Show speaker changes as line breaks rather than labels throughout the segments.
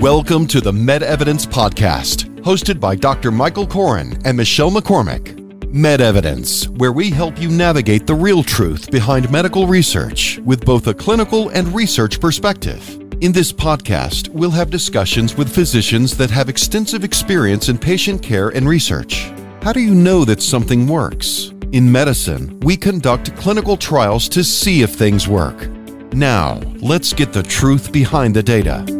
Welcome to the Med Evidence Podcast, hosted by Dr. Michael Koren and Michelle McCormick. Med Evidence, where we help you navigate the real truth behind medical research with both a clinical and research perspective. In this podcast, we'll have discussions with physicians that have extensive experience in patient care and research. How do you know that something works? In medicine, we conduct clinical trials to see if things work. Now, let's get the truth behind the data.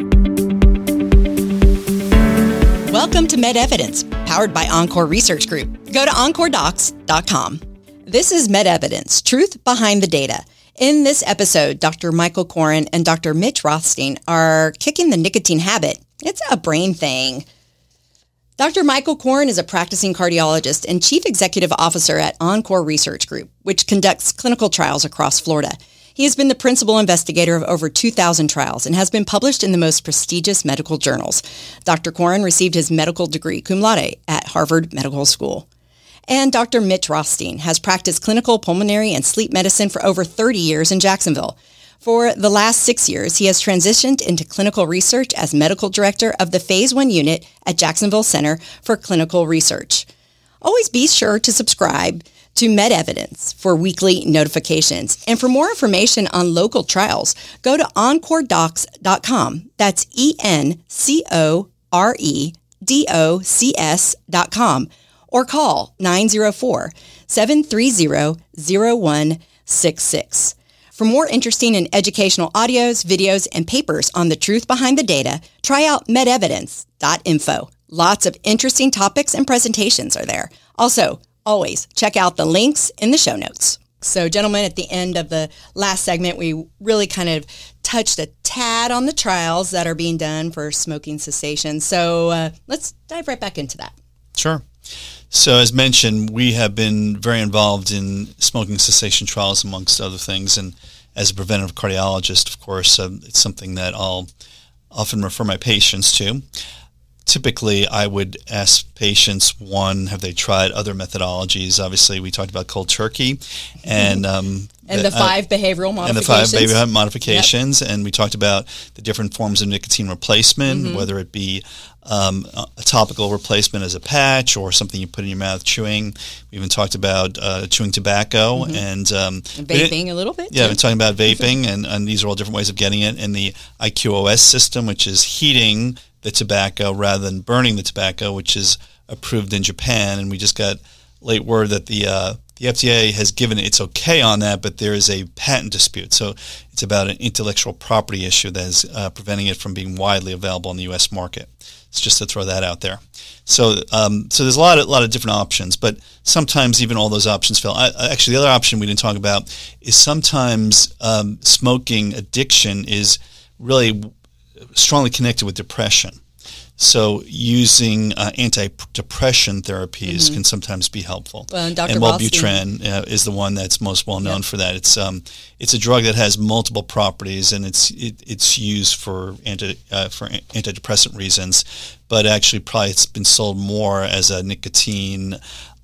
Welcome to Med Evidence, powered by Encore Research Group. Go to encoredocs.com. This is Med Evidence, truth behind the data. In this episode, Dr. Michael Koren and Dr. Mitch Rothstein are kicking the nicotine habit. It's a brain thing. Dr. Michael Koren is a practicing cardiologist and chief executive officer at Encore Research Group, which conducts clinical trials across Florida. He has been the principal investigator of over 2,000 trials and has been published in the most prestigious medical journals. Dr. Koren received his medical degree cum laude at Harvard Medical School. And Dr. Mitch Rothstein has practiced clinical pulmonary and sleep medicine for over 30 years in Jacksonville. For the last six years, he has transitioned into clinical research as medical director of the Phase 1 unit at Jacksonville Center for Clinical Research. Always be sure to subscribe to Med Evidence for weekly notifications. And for more information on local trials, go to encoredocs.com. That's E N C O R E D O C S.com or call 904 730 0166. For more interesting and educational audios, videos, and papers on the truth behind the data, try out medevidence.info. Lots of interesting topics and presentations are there. Also, always check out the links in the show notes. So, gentlemen, at the end of the last segment, we really kind of touched a tad on the trials that are being done for smoking cessation. So, uh, let's dive right back into that.
Sure. So, as mentioned, we have been very involved in smoking cessation trials, amongst other things. And as a preventive cardiologist, of course, uh, it's something that I'll often refer my patients to typically I would ask patients one have they tried other methodologies? Obviously we talked about cold turkey and um,
and the, the five uh, behavioral modifications
and the five behavioral modifications. Yep. and we talked about the different forms of nicotine replacement mm-hmm. whether it be um, a topical replacement as a patch or something you put in your mouth chewing. We even talked about uh, chewing tobacco mm-hmm. and, um,
vaping a little bit
yeah we're talking about vaping and, and these are all different ways of getting it. In the IQOS system which is heating the tobacco rather than burning the tobacco, which is approved in Japan. And we just got late word that the uh, the FDA has given its okay on that, but there is a patent dispute. So it's about an intellectual property issue that is uh, preventing it from being widely available in the U.S. market. It's just to throw that out there. So, um, so there's a lot of lot of different options, but sometimes even all those options fail. I, actually, the other option we didn't talk about is sometimes um, smoking addiction is really strongly connected with depression. So using uh, antidepressant therapies mm-hmm. can sometimes be helpful.
Well, and Dr.
And Wellbutrin uh, is the one that's most well known for that. It's um, it's a drug that has multiple properties, and it's it, it's used for anti uh, for antidepressant reasons, but actually probably it's been sold more as a nicotine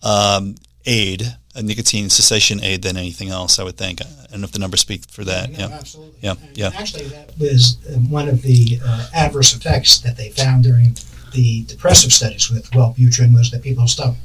um, aid a nicotine cessation aid than anything else. I would think. I don't know if the numbers speak for that.
Yeah, yeah. absolutely. Yeah, and yeah. Actually, that was um, one of the uh, adverse effects that they found during the depressive studies with Wellbutrin was that people stopped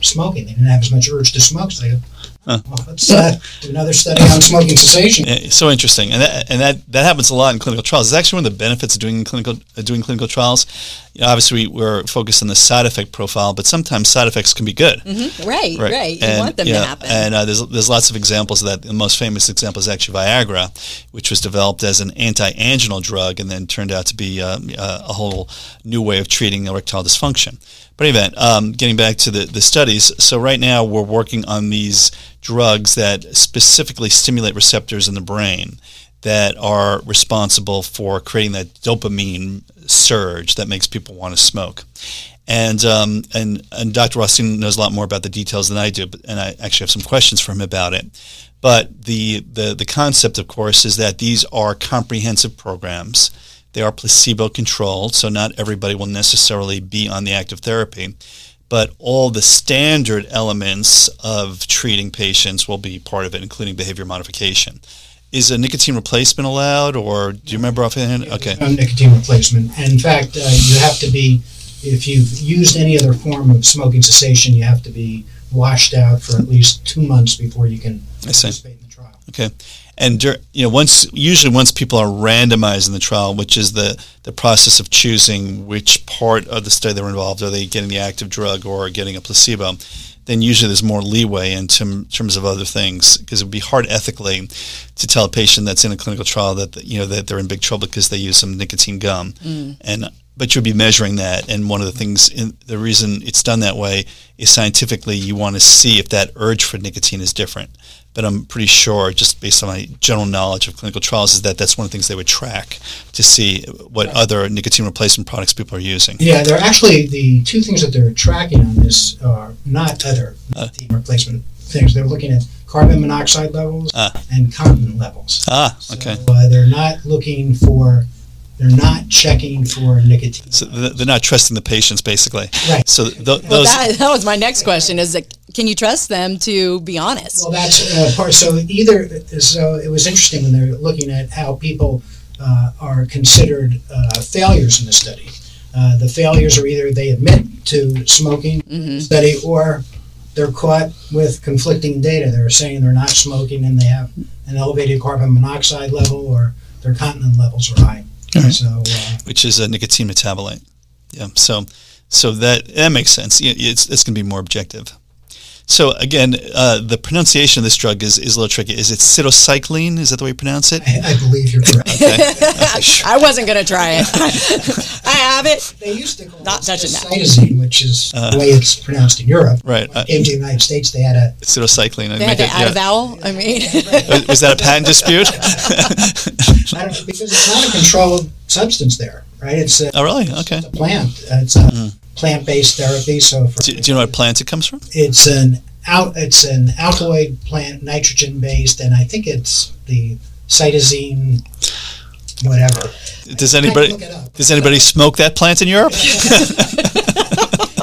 smoking. They didn't have as much urge to smoke, so they Huh. Well, let's uh, do another study on smoking cessation.
It's so interesting, and that, and that that happens a lot in clinical trials. It's actually one of the benefits of doing clinical uh, doing clinical trials. You know, obviously, we, are focused on the side effect profile, but sometimes side effects can be good.
Mm-hmm. Right, right, right. You and, want them to happen.
And uh, there's there's lots of examples of that. The most famous example is actually Viagra, which was developed as an anti-anginal drug, and then turned out to be uh, uh a whole new way of treating erectile dysfunction. But anyway, um, getting back to the, the studies, so right now we're working on these drugs that specifically stimulate receptors in the brain that are responsible for creating that dopamine surge that makes people want to smoke. And, um, and, and Dr. Rothstein knows a lot more about the details than I do, but, and I actually have some questions for him about it. But the, the, the concept, of course, is that these are comprehensive programs they are placebo controlled, so not everybody will necessarily be on the active therapy, but all the standard elements of treating patients will be part of it, including behavior modification. is a nicotine replacement allowed, or do you remember offhand? Okay.
No nicotine replacement. And in fact, uh, you have to be, if you've used any other form of smoking cessation, you have to be washed out for at least two months before you can participate in the trial.
Okay, and you know, once usually once people are randomized in the trial, which is the the process of choosing which part of the study they're involved, are they getting the active drug or getting a placebo? Then usually there's more leeway in term, terms of other things because it would be hard ethically to tell a patient that's in a clinical trial that you know that they're in big trouble because they use some nicotine gum, mm. and but you'll be measuring that. And one of the things, in, the reason it's done that way is scientifically you want to see if that urge for nicotine is different. But I'm pretty sure, just based on my general knowledge of clinical trials, is that that's one of the things they would track to see what other nicotine replacement products people are using.
Yeah, they're actually the two things that they're tracking on this are not other
Uh.
nicotine replacement things. They're looking at carbon monoxide levels
Ah.
and cotinine levels.
Ah,
So,
okay.
uh, they're not looking for, they're not checking for nicotine.
So they're not trusting the patients, basically.
Right.
So th-
Well, that, that was my next question is that, can you trust them to be honest?
Well, that's uh, part. So either so it was interesting when they're looking at how people uh, are considered uh, failures in the study. Uh, the failures are either they admit to smoking in the study or they're caught with conflicting data. They're saying they're not smoking and they have an elevated carbon monoxide level or their cotinine levels are high.
Alright.
So uh,
which is a nicotine metabolite. Yeah. So, so that that makes sense. It's it's going to be more objective. So again, uh, the pronunciation of this drug is, is a little tricky. Is it cytisinicline? Is that the way you pronounce it?
I, I believe you're correct.
Okay. Okay, sure.
I wasn't going to try it. I have it.
They used to call
Not
it
touching that.
cytisine, which is the way it's pronounced in Europe.
Right.
When
Uh,
it came to the United States, they had a
cytisinicline. I
They had to
it-
add a vowel. I mean,
Was- Was that a patent dispute?
I don't, because it's not a controlled substance there, right? It's a,
oh, really? Okay.
it's a plant. It's a hmm. plant-based therapy. So for,
Do, do you know what plant it comes from?
it's an out, it's an alkaloid plant, nitrogen-based, and I think it's the cytisine, whatever.
Does anybody
look it up.
does anybody smoke that plant in Europe?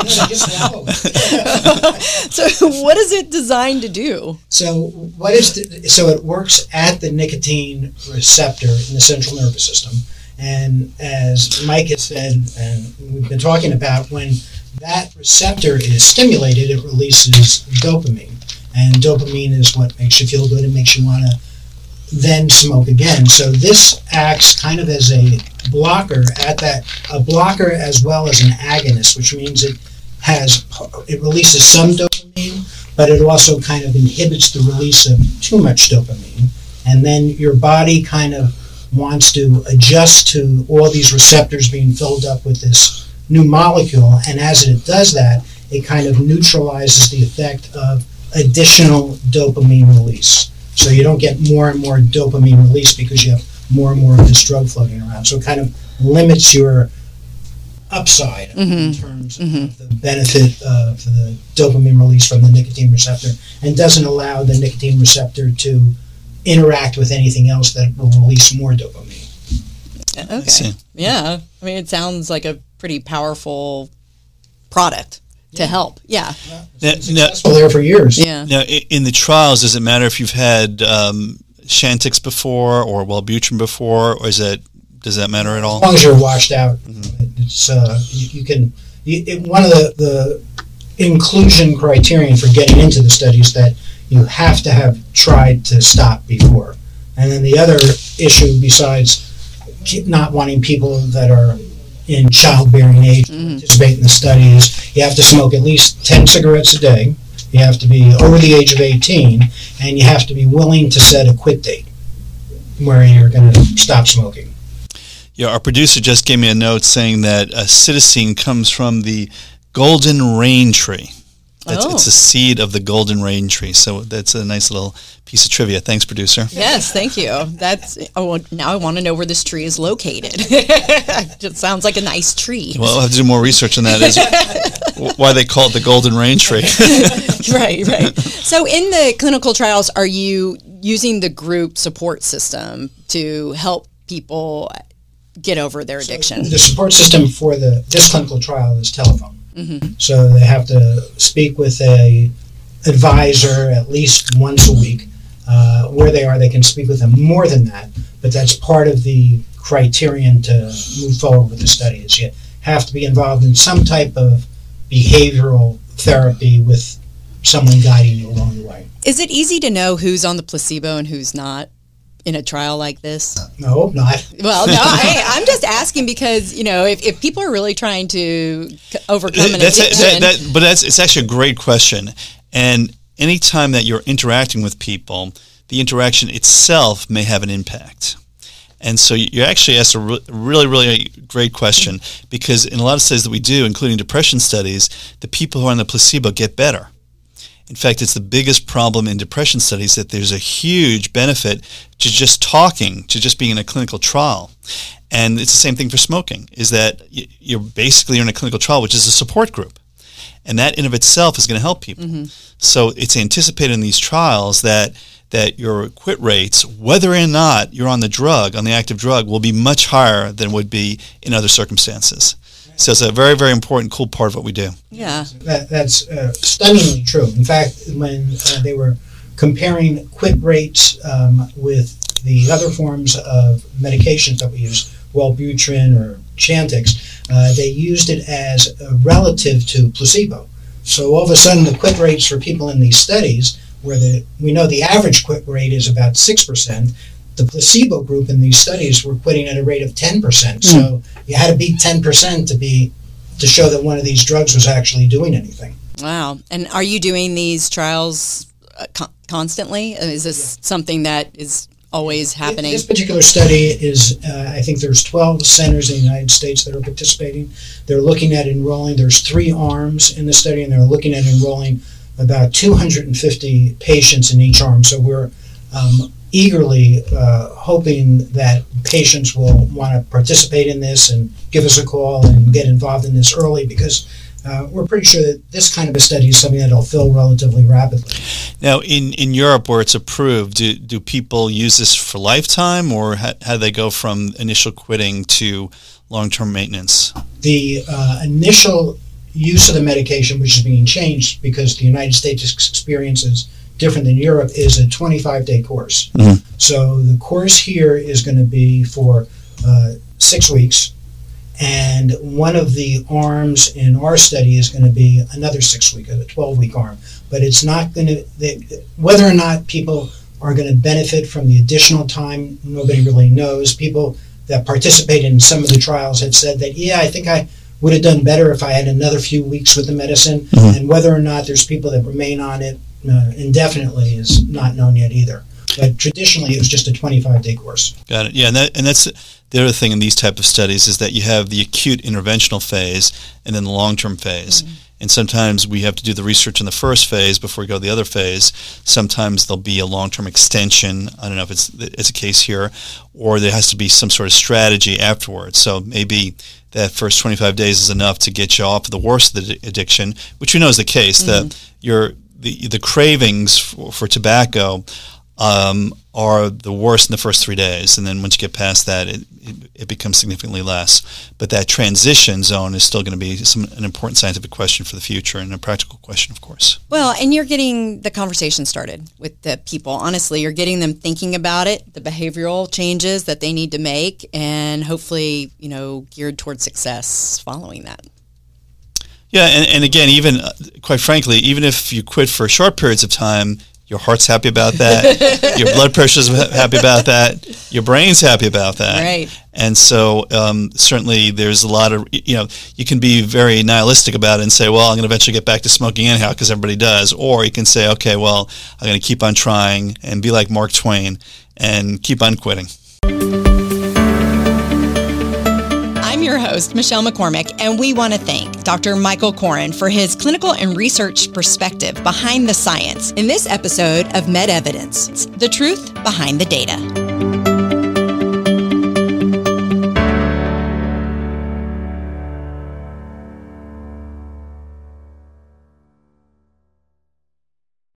No, they just swallow it.
so what is it designed to do?
So what is the, so it works at the nicotine receptor in the central nervous system, and as Mike has said, and we've been talking about, when that receptor is stimulated, it releases dopamine, and dopamine is what makes you feel good and makes you want to then smoke again. So this acts kind of as a blocker at that, a blocker as well as an agonist, which means it has it releases some dopamine, but it also kind of inhibits the release of too much dopamine, and then your body kind of wants to adjust to all these receptors being filled up with this new molecule, and as it does that, it kind of neutralizes the effect of additional dopamine release. So you don't get more and more dopamine release because you have more and more of this drug floating around. So it kind of limits your upside in mm-hmm. terms of mm-hmm. the benefit of the dopamine release from the nicotine receptor and doesn't allow the nicotine receptor to interact with anything else that will release more dopamine.
Okay.
see.
Yeah. I mean, it sounds like a pretty powerful product to help. Yeah.
Now,
It's
now,
been successful there for years.
Yeah.
now, in the trials, does it matter if you've had um, Chantix before or Wellbutrin before, or is that does that matter at all?
As long as you're washed out, it's uh, you, you can. You, it, one of the, the inclusion criterion for getting into the study is that you have to have tried to stop before. And then the other issue, besides not wanting people that are in childbearing age to participate in the study, is you have to smoke at least 10 cigarettes a day. You have to be over the age of 18, and you have to be willing to set a quit date where you're going to stop smoking.
Yeah, our producer just gave me a note saying that uh, cytisine comes from the golden rain tree. That's,
Oh.
It's a seed of the golden rain tree. So that's a nice little piece of trivia. Thanks, producer.
Yes, thank you. That's oh, now I want to know where this tree is located. it sounds like a nice tree.
Well, I'll have to do more research on that. Is why they call it the golden rain tree.
right, right. So in the clinical trials, are you using the group support system to help people get over their addiction?
The support system for the this clinical trial is telephone. So they have to speak with a advisor at least once a week. uh, where they are. They can speak with them more than that, but that's part of the criterion to move forward with the study. Is you have to be involved in some type of behavioral therapy with someone guiding you along the way.
Is it easy to know who's on the placebo and who's not? In a trial like this?
No, not.
Well, no, I, am just asking because you know if, if people are really trying to overcome an
that's
addiction,
a, that, that, but that's it's actually a great question. And anytime that you're interacting with people, the interaction itself may have an impact. And so you actually asked a really, really great question because in a lot of studies that we do, including depression studies, the people who are on the placebo get better. In fact, it's the biggest problem in depression studies that there's a huge benefit to just talking, to just being in a clinical trial. And it's the same thing for smoking, is that you're basically in a clinical trial, which is a support group. And that in of itself is going to help people. Mm-hmm. So it's anticipated in these trials that that your quit rates, whether or not you're on the drug, on the active drug, will be much higher than would be in other circumstances. So it's a very, very important, cool part of what we do.
Yeah.
That, that's uh, stunningly true. In fact, when uh, they were comparing quit rates um, with the other forms of medications that we use, Wellbutrin or Chantix, uh, they used it as relative to placebo. So all of a sudden, the quit rates for people in these studies, where the, we know the average quit rate is about 6%, the placebo group in these studies were quitting at a rate of 10%. Mm. So you had to beat 10% to be to show that one of these drugs was actually doing anything.
Wow. And are you doing these trials uh, con- constantly? Uh, is this yeah. something that is always happening?
This particular study is, uh, I think there's 12 centers in the United States that are participating. They're looking at enrolling, there's three arms in the study, and they're looking at enrolling about 250 patients in each arm. So we're um, eagerly uh, hoping that patients will want to participate in this and give us a call and get involved in this early because uh, we're pretty sure that this kind of a study is something that'll fill relatively rapidly.
Now, in, in Europe where it's approved, do, do people use this for lifetime or how, how do they go from initial quitting to long-term maintenance?
The uh, initial use of the medication, which is being changed because the United States experiences different than Europe, is a 25 day course. Mm-hmm. So the course here is going to be for uh, six weeks. And one of the arms in our study is going to be another six week, a 12 week arm. But it's not going to, whether or not people are going to benefit from the additional time, nobody really knows. People that participate in some of the trials have said that, yeah, I think I would have done better if I had another few weeks with the medicine. Mm-hmm. And whether or not there's people that remain on it uh, indefinitely is not known yet either. But traditionally, it was just a 25 day course.
Got it. Yeah, and, that, and that's the other thing in these type of studies is that you have the acute interventional phase and then the long term phase. Mm-hmm. And sometimes we have to do the research in the first phase before we go to the other phase. Sometimes there'll be a long-term extension. I don't know if it's it's a case here, or there has to be some sort of strategy afterwards. So maybe that first 25 days is enough to get you off the worst of the addiction, which we know is the case. Mm-hmm. That you're the the cravings for, for tobacco um, are the worst in the first three days, and then once you get past that, it, it, it becomes significantly less. But that transition zone is still going to be some, an important scientific question for the future and a practical question, of course.
Well, and you're getting the conversation started with the people. Honestly, you're getting them thinking about it, the behavioral changes that they need to make, and hopefully, you know, geared towards success following that.
Yeah, and, and again, even uh, quite frankly, even if you quit for short periods of time, your heart's happy about that. your blood pressure's happy about that. Your brain's happy about that.
Right.
And so um, certainly there's a lot of you know you can be very nihilistic about it and say, well, I'm going to eventually get back to smoking anyhow because everybody does, or you can say, okay, well, I'm going to keep on trying and be like Mark Twain and keep on quitting.
Your host, Michelle McCormick, and we want to thank Dr. Michael Koren for his clinical and research perspective behind the science in this episode of Med Evidence, the truth behind the data.